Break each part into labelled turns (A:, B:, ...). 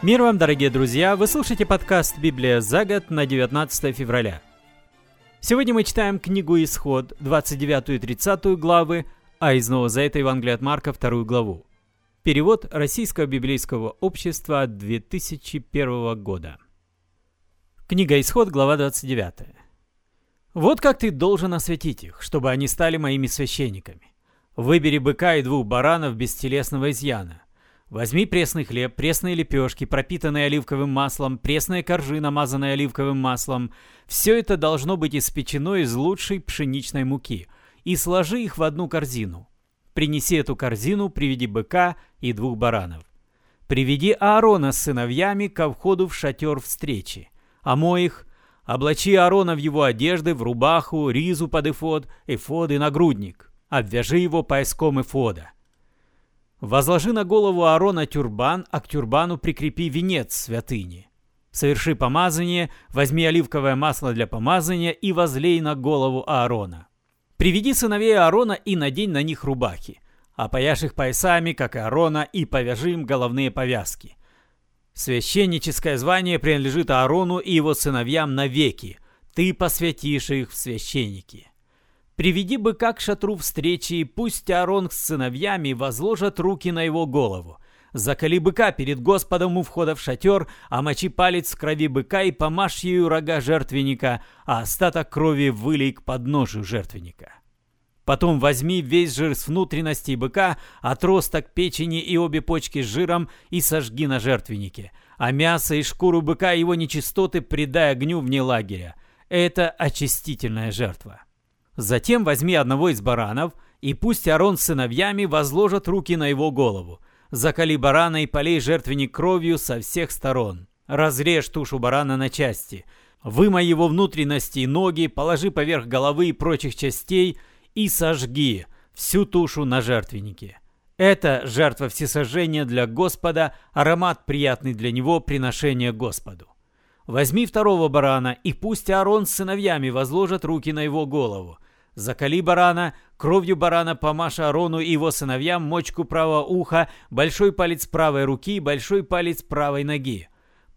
A: Мир вам, дорогие друзья! Вы слушаете подкаст «Библия за год» на 19 февраля. Сегодня мы читаем книгу «Исход», 29 и 30 главы, а из Нового Завета Евангелия от Марка, вторую главу. Перевод Российского библейского общества 2001 года. Книга «Исход», глава 29. «Вот как ты должен осветить их, чтобы они стали моими священниками. Выбери быка и двух баранов без телесного изъяна. Возьми пресный хлеб, пресные лепешки, пропитанные оливковым маслом, пресная коржи, намазанная оливковым маслом. Все это должно быть испечено из лучшей пшеничной муки. И сложи их в одну корзину. Принеси эту корзину, приведи быка и двух баранов. Приведи Аарона с сыновьями ко входу в шатер встречи. Омой их, облачи Аарона в его одежды, в рубаху, ризу под эфод, эфод и нагрудник. Обвяжи его пояском эфода. Возложи на голову Аарона тюрбан, а к тюрбану прикрепи венец святыни. Соверши помазание, возьми оливковое масло для помазания и возлей на голову Аарона. Приведи сыновей Аарона и надень на них рубахи, опояшь их поясами, как и Аарона, и повяжи им головные повязки. Священническое звание принадлежит Аарону и его сыновьям навеки. Ты посвятишь их в священники. Приведи быка к шатру встречи, и пусть Аарон с сыновьями возложат руки на его голову. Закали быка перед Господом у входа в шатер, а мочи палец в крови быка и помажь ею рога жертвенника, а остаток крови вылей к подножию жертвенника. Потом возьми весь жир с внутренностей быка, отросток печени и обе почки с жиром и сожги на жертвеннике. А мясо и шкуру быка и его нечистоты предай огню вне лагеря. Это очистительная жертва. Затем возьми одного из баранов, и пусть Арон с сыновьями возложат руки на его голову. Закали барана и полей жертвенник кровью со всех сторон. Разрежь тушу барана на части. Вымой его внутренности и ноги, положи поверх головы и прочих частей и сожги всю тушу на жертвеннике. Это жертва всесожжения для Господа, аромат приятный для него, приношение Господу. Возьми второго барана, и пусть Аарон с сыновьями возложат руки на его голову. Закали барана, кровью барана помашь Арону и его сыновьям мочку правого уха, большой палец правой руки и большой палец правой ноги.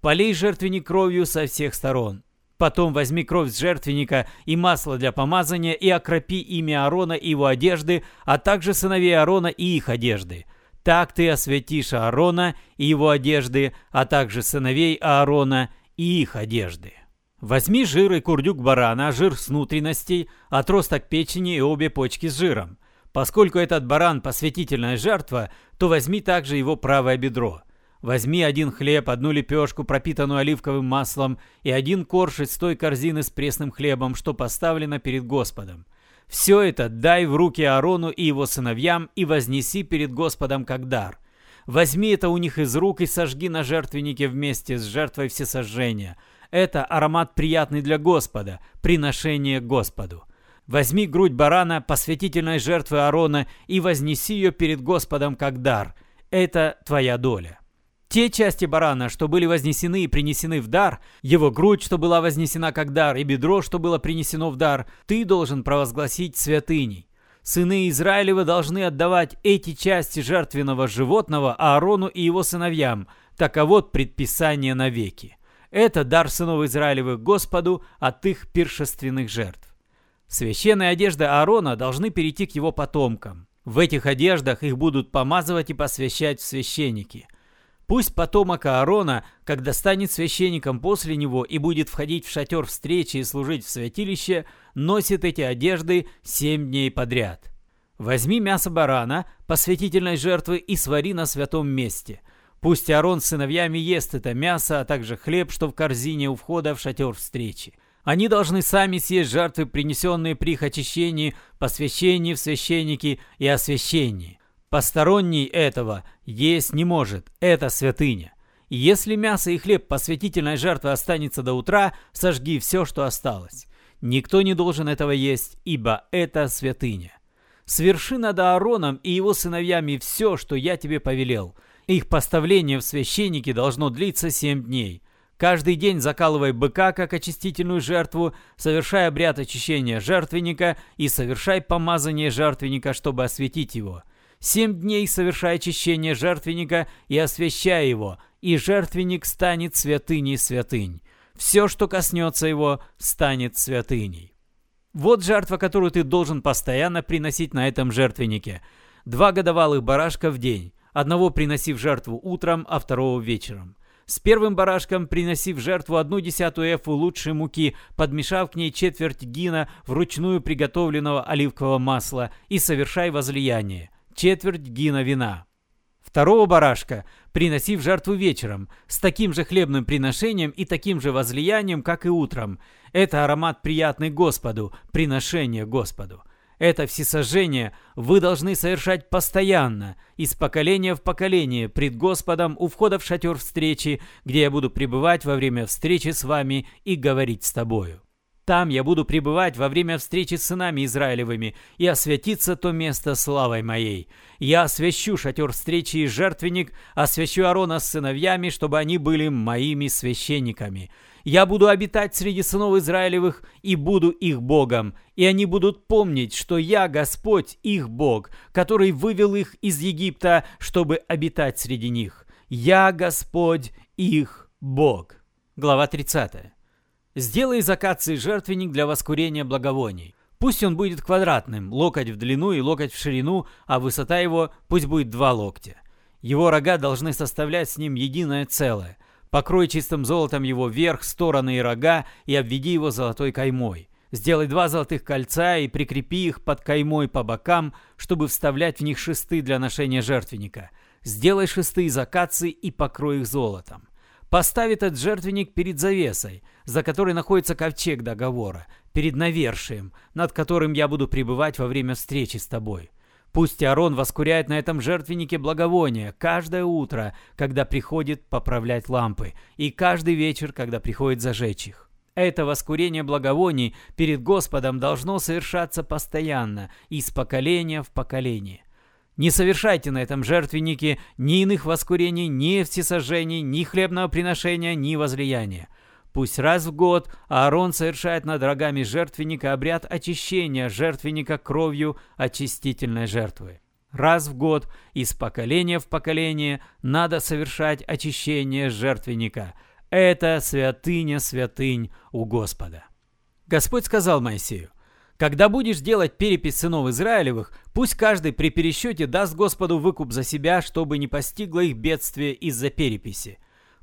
A: Полей жертвенник кровью со всех сторон. Потом возьми кровь с жертвенника и масло для помазания и окропи имя Аарона и его одежды, а также сыновей Аарона и их одежды. Так ты осветишь Аарона и его одежды, а также сыновей Аарона и их одежды. Возьми жир и курдюк барана, жир с внутренностей, отросток печени и обе почки с жиром. Поскольку этот баран – посвятительная жертва, то возьми также его правое бедро. Возьми один хлеб, одну лепешку, пропитанную оливковым маслом, и один корж из той корзины с пресным хлебом, что поставлено перед Господом. Все это дай в руки Аарону и его сыновьям и вознеси перед Господом как дар. Возьми это у них из рук и сожги на жертвеннике вместе с жертвой всесожжения – это аромат приятный для Господа, приношение Господу. Возьми грудь барана, посвятительной жертвы Аарона, и вознеси ее перед Господом как дар. Это твоя доля. Те части барана, что были вознесены и принесены в дар, его грудь, что была вознесена как дар, и бедро, что было принесено в дар, ты должен провозгласить святыней. Сыны Израилевы должны отдавать эти части жертвенного животного Аарону и его сыновьям. Таково предписание навеки. Это дар сынов Израилевых Господу от их пиршественных жертв. Священные одежды Аарона должны перейти к его потомкам. В этих одеждах их будут помазывать и посвящать в священники. Пусть потомок Аарона, когда станет священником после него и будет входить в шатер встречи и служить в святилище, носит эти одежды семь дней подряд. Возьми мясо барана, посвятительной жертвы, и свари на святом месте – Пусть Аарон с сыновьями ест это мясо, а также хлеб, что в корзине у входа в шатер встречи. Они должны сами съесть жертвы, принесенные при их очищении, посвящении в священники и освящении. Посторонний этого есть не может, это святыня. И если мясо и хлеб посвятительной жертвы останется до утра, сожги все, что осталось. Никто не должен этого есть, ибо это святыня. Сверши над Аароном и его сыновьями все, что я тебе повелел – их поставление в священники должно длиться семь дней. Каждый день закалывай быка как очистительную жертву, совершай обряд очищения жертвенника и совершай помазание жертвенника, чтобы осветить его. Семь дней совершай очищение жертвенника и освящай его, и жертвенник станет святыней святынь. Все, что коснется его, станет святыней. Вот жертва, которую ты должен постоянно приносить на этом жертвеннике. Два годовалых барашка в день, одного приноси в жертву утром, а второго вечером. С первым барашком приноси в жертву одну десятую эфу лучшей муки, подмешав к ней четверть гина вручную приготовленного оливкового масла и совершай возлияние. Четверть гина вина. Второго барашка приноси в жертву вечером, с таким же хлебным приношением и таким же возлиянием, как и утром. Это аромат приятный Господу, приношение Господу. Это всесожжение вы должны совершать постоянно, из поколения в поколение, пред Господом у входа в шатер встречи, где я буду пребывать во время встречи с вами и говорить с тобою. Там я буду пребывать во время встречи с сынами Израилевыми, и освятится то место славой моей. Я освящу шатер встречи и жертвенник, освящу Аарона с сыновьями, чтобы они были моими священниками. Я буду обитать среди сынов Израилевых и буду их Богом, и они будут помнить, что я Господь, их Бог, который вывел их из Египта, чтобы обитать среди них. Я Господь, их Бог. Глава 30. Сделай из акации жертвенник для воскурения благовоний. Пусть он будет квадратным, локоть в длину и локоть в ширину, а высота его пусть будет два локтя. Его рога должны составлять с ним единое целое. Покрой чистым золотом его верх, стороны и рога и обведи его золотой каймой. Сделай два золотых кольца и прикрепи их под каймой по бокам, чтобы вставлять в них шесты для ношения жертвенника. Сделай шесты из акации и покрой их золотом. Поставь этот жертвенник перед завесой, за которой находится ковчег договора, перед навершием, над которым я буду пребывать во время встречи с тобой. Пусть Аарон воскуряет на этом жертвеннике благовония каждое утро, когда приходит поправлять лампы, и каждый вечер, когда приходит зажечь их. Это воскурение благовоний перед Господом должно совершаться постоянно, из поколения в поколение. Не совершайте на этом жертвеннике ни иных воскурений, ни всесожжений, ни хлебного приношения, ни возлияния. Пусть раз в год Аарон совершает над рогами жертвенника обряд очищения жертвенника кровью очистительной жертвы. Раз в год из поколения в поколение надо совершать очищение жертвенника. Это святыня святынь у Господа. Господь сказал Моисею, когда будешь делать перепись сынов Израилевых, пусть каждый при пересчете даст Господу выкуп за себя, чтобы не постигло их бедствие из-за переписи.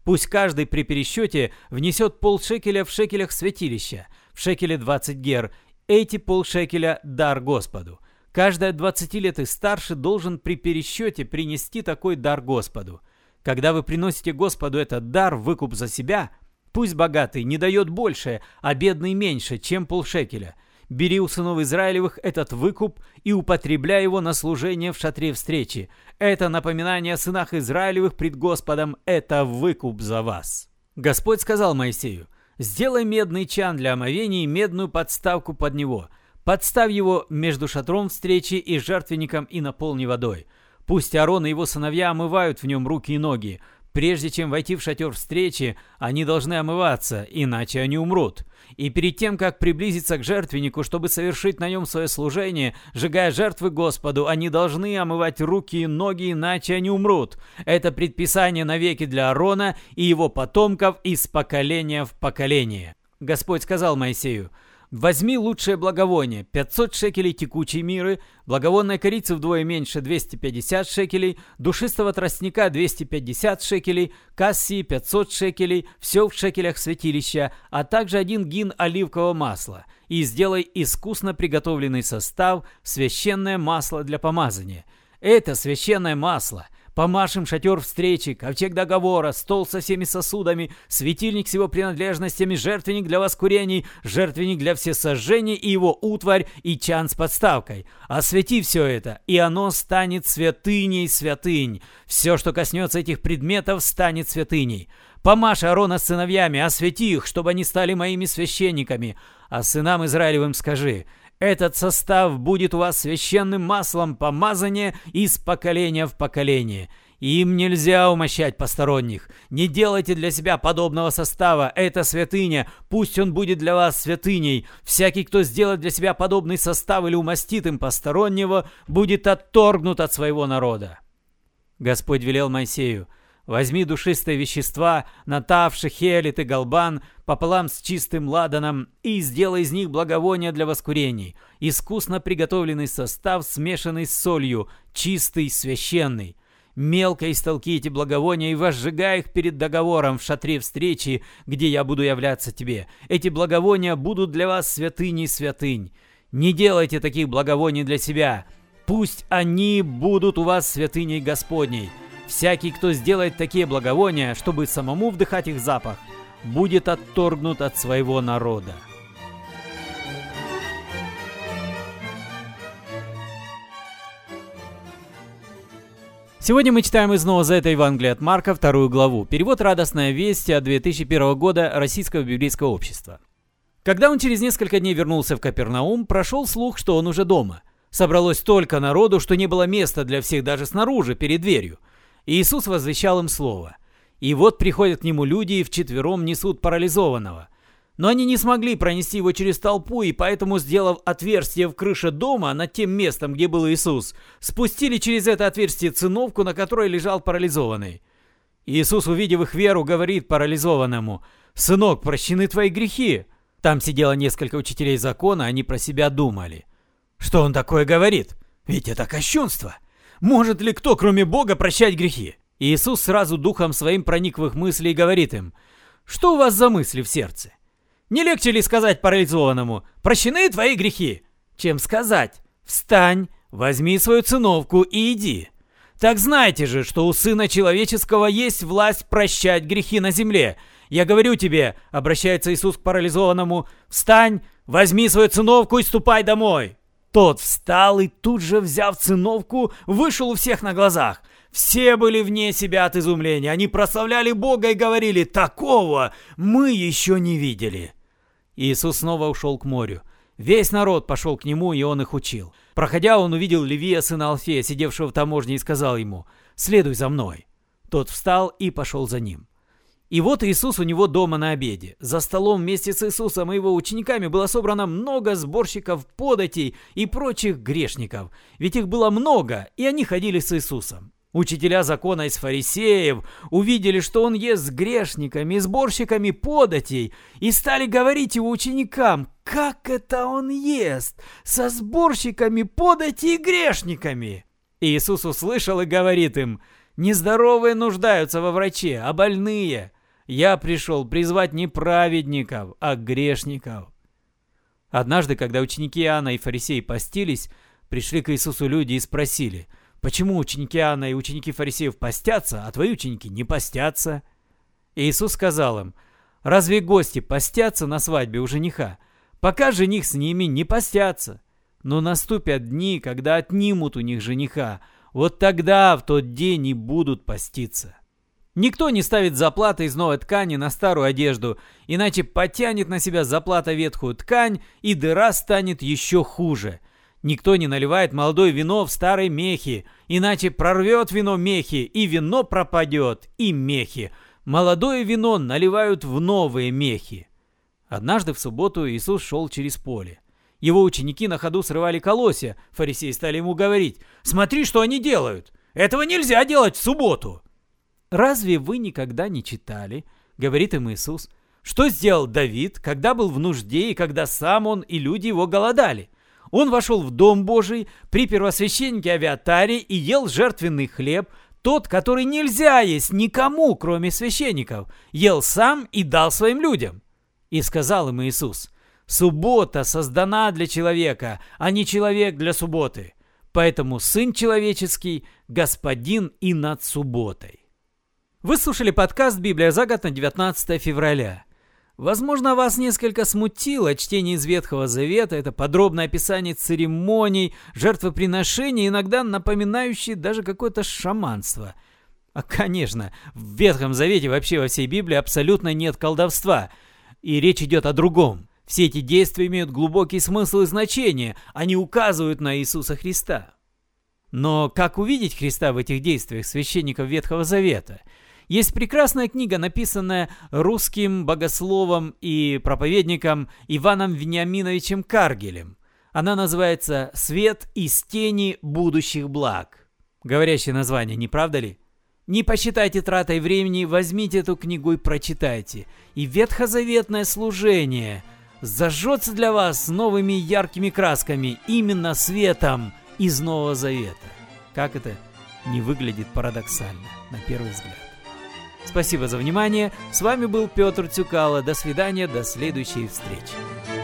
A: Пусть каждый при пересчете внесет полшекеля в шекелях святилища, в шекеле 20 гер, эти полшекеля – дар Господу. Каждый от 20 лет и старше должен при пересчете принести такой дар Господу. Когда вы приносите Господу этот дар, выкуп за себя, пусть богатый не дает больше, а бедный меньше, чем полшекеля – бери у сынов Израилевых этот выкуп и употребляй его на служение в шатре встречи. Это напоминание о сынах Израилевых пред Господом, это выкуп за вас». Господь сказал Моисею, «Сделай медный чан для омовения и медную подставку под него. Подставь его между шатром встречи и жертвенником и наполни водой. Пусть Аарон и его сыновья омывают в нем руки и ноги. Прежде чем войти в шатер встречи, они должны омываться, иначе они умрут. И перед тем, как приблизиться к жертвеннику, чтобы совершить на нем свое служение, сжигая жертвы Господу, они должны омывать руки и ноги, иначе они умрут. Это предписание навеки для Аарона и его потомков из поколения в поколение. Господь сказал Моисею, Возьми лучшее благовоние, 500 шекелей текучей миры, благовонной корицы вдвое меньше 250 шекелей, душистого тростника 250 шекелей, кассии 500 шекелей, все в шекелях святилища, а также один гин оливкового масла. И сделай искусно приготовленный состав, священное масло для помазания. Это священное масло – Помашем шатер встречи, ковчег договора, стол со всеми сосудами, светильник с его принадлежностями, жертвенник для воскурений, жертвенник для всесожжений и его утварь и чан с подставкой. Освети все это, и оно станет святыней святынь. Все, что коснется этих предметов, станет святыней. Помашь Аарона с сыновьями, освети их, чтобы они стали моими священниками. А сынам Израилевым скажи, этот состав будет у вас священным маслом помазания из поколения в поколение. Им нельзя умощать посторонних. Не делайте для себя подобного состава. Это святыня. Пусть он будет для вас святыней. Всякий, кто сделает для себя подобный состав или умастит им постороннего, будет отторгнут от своего народа. Господь велел Моисею, Возьми душистые вещества, натавши, хелит и голбан, пополам с чистым ладаном, и сделай из них благовония для воскурений, искусно приготовленный состав, смешанный с солью, чистый, священный. Мелко истолки эти благовония и возжигай их перед договором в шатре встречи, где я буду являться тебе. Эти благовония будут для вас святыней святынь. Не делайте таких благовоний для себя. Пусть они будут у вас святыней Господней. Всякий, кто сделает такие благовония, чтобы самому вдыхать их запах, будет отторгнут от своего народа. Сегодня мы читаем из Нового Завета Евангелия от Марка, вторую главу. Перевод «Радостная весть» от 2001 года Российского библейского общества. Когда он через несколько дней вернулся в Капернаум, прошел слух, что он уже дома. Собралось столько народу, что не было места для всех даже снаружи, перед дверью. Иисус возвещал им слово. И вот приходят к нему люди и вчетвером несут парализованного. Но они не смогли пронести его через толпу, и поэтому, сделав отверстие в крыше дома над тем местом, где был Иисус, спустили через это отверстие циновку, на которой лежал парализованный. Иисус, увидев их веру, говорит парализованному, «Сынок, прощены твои грехи». Там сидело несколько учителей закона, они про себя думали. «Что он такое говорит? Ведь это кощунство!» Может ли кто, кроме Бога, прощать грехи? Иисус сразу духом своим проник в их мысли и говорит им, «Что у вас за мысли в сердце? Не легче ли сказать парализованному, «Прощены твои грехи», чем сказать, «Встань, возьми свою циновку и иди». Так знаете же, что у Сына Человеческого есть власть прощать грехи на земле. Я говорю тебе, обращается Иисус к парализованному, «Встань, возьми свою циновку и ступай домой». Тот встал и тут же, взяв циновку, вышел у всех на глазах. Все были вне себя от изумления. Они прославляли Бога и говорили «Такого мы еще не видели». Иисус снова ушел к морю. Весь народ пошел к нему, и он их учил. Проходя, он увидел Левия, сына Алфея, сидевшего в таможне, и сказал ему «Следуй за мной». Тот встал и пошел за ним. И вот Иисус у него дома на обеде. За столом вместе с Иисусом и его учениками было собрано много сборщиков податей и прочих грешников. Ведь их было много, и они ходили с Иисусом. Учителя закона из фарисеев увидели, что он ест с грешниками и сборщиками податей, и стали говорить его ученикам, как это он ест со сборщиками податей и грешниками. Иисус услышал и говорит им, нездоровые нуждаются во враче, а больные – я пришел призвать не праведников, а грешников. Однажды, когда ученики Иоанна и фарисеи постились, пришли к Иисусу люди и спросили, почему ученики Иоанна и ученики фарисеев постятся, а твои ученики не постятся? Иисус сказал им, разве гости постятся на свадьбе у жениха, пока жених с ними не постятся? Но наступят дни, когда отнимут у них жениха, вот тогда в тот день и будут поститься. Никто не ставит заплаты из новой ткани на старую одежду, иначе потянет на себя заплата ветхую ткань, и дыра станет еще хуже. Никто не наливает молодое вино в старой мехи, иначе прорвет вино мехи, и вино пропадет, и мехи. Молодое вино наливают в новые мехи. Однажды в субботу Иисус шел через поле. Его ученики на ходу срывали колосья. Фарисеи стали ему говорить, «Смотри, что они делают! Этого нельзя делать в субботу!» «Разве вы никогда не читали, — говорит им Иисус, — что сделал Давид, когда был в нужде и когда сам он и люди его голодали? Он вошел в Дом Божий при первосвященнике Авиатаре и ел жертвенный хлеб, тот, который нельзя есть никому, кроме священников, ел сам и дал своим людям. И сказал им Иисус, «Суббота создана для человека, а не человек для субботы. Поэтому Сын Человеческий – Господин и над субботой». Вы слушали подкаст «Библия за год» на 19 февраля. Возможно, вас несколько смутило чтение из Ветхого Завета, это подробное описание церемоний, жертвоприношений, иногда напоминающие даже какое-то шаманство. А, конечно, в Ветхом Завете вообще во всей Библии абсолютно нет колдовства, и речь идет о другом. Все эти действия имеют глубокий смысл и значение, они указывают на Иисуса Христа. Но как увидеть Христа в этих действиях священников Ветхого Завета – есть прекрасная книга, написанная русским богословом и проповедником Иваном Вениаминовичем Каргелем. Она называется «Свет из тени будущих благ». Говорящее название, не правда ли? Не посчитайте тратой времени, возьмите эту книгу и прочитайте. И ветхозаветное служение зажжется для вас новыми яркими красками, именно светом из Нового Завета. Как это не выглядит парадоксально на первый взгляд. Спасибо за внимание. С вами был Петр Цюкало. До свидания, до следующей встречи.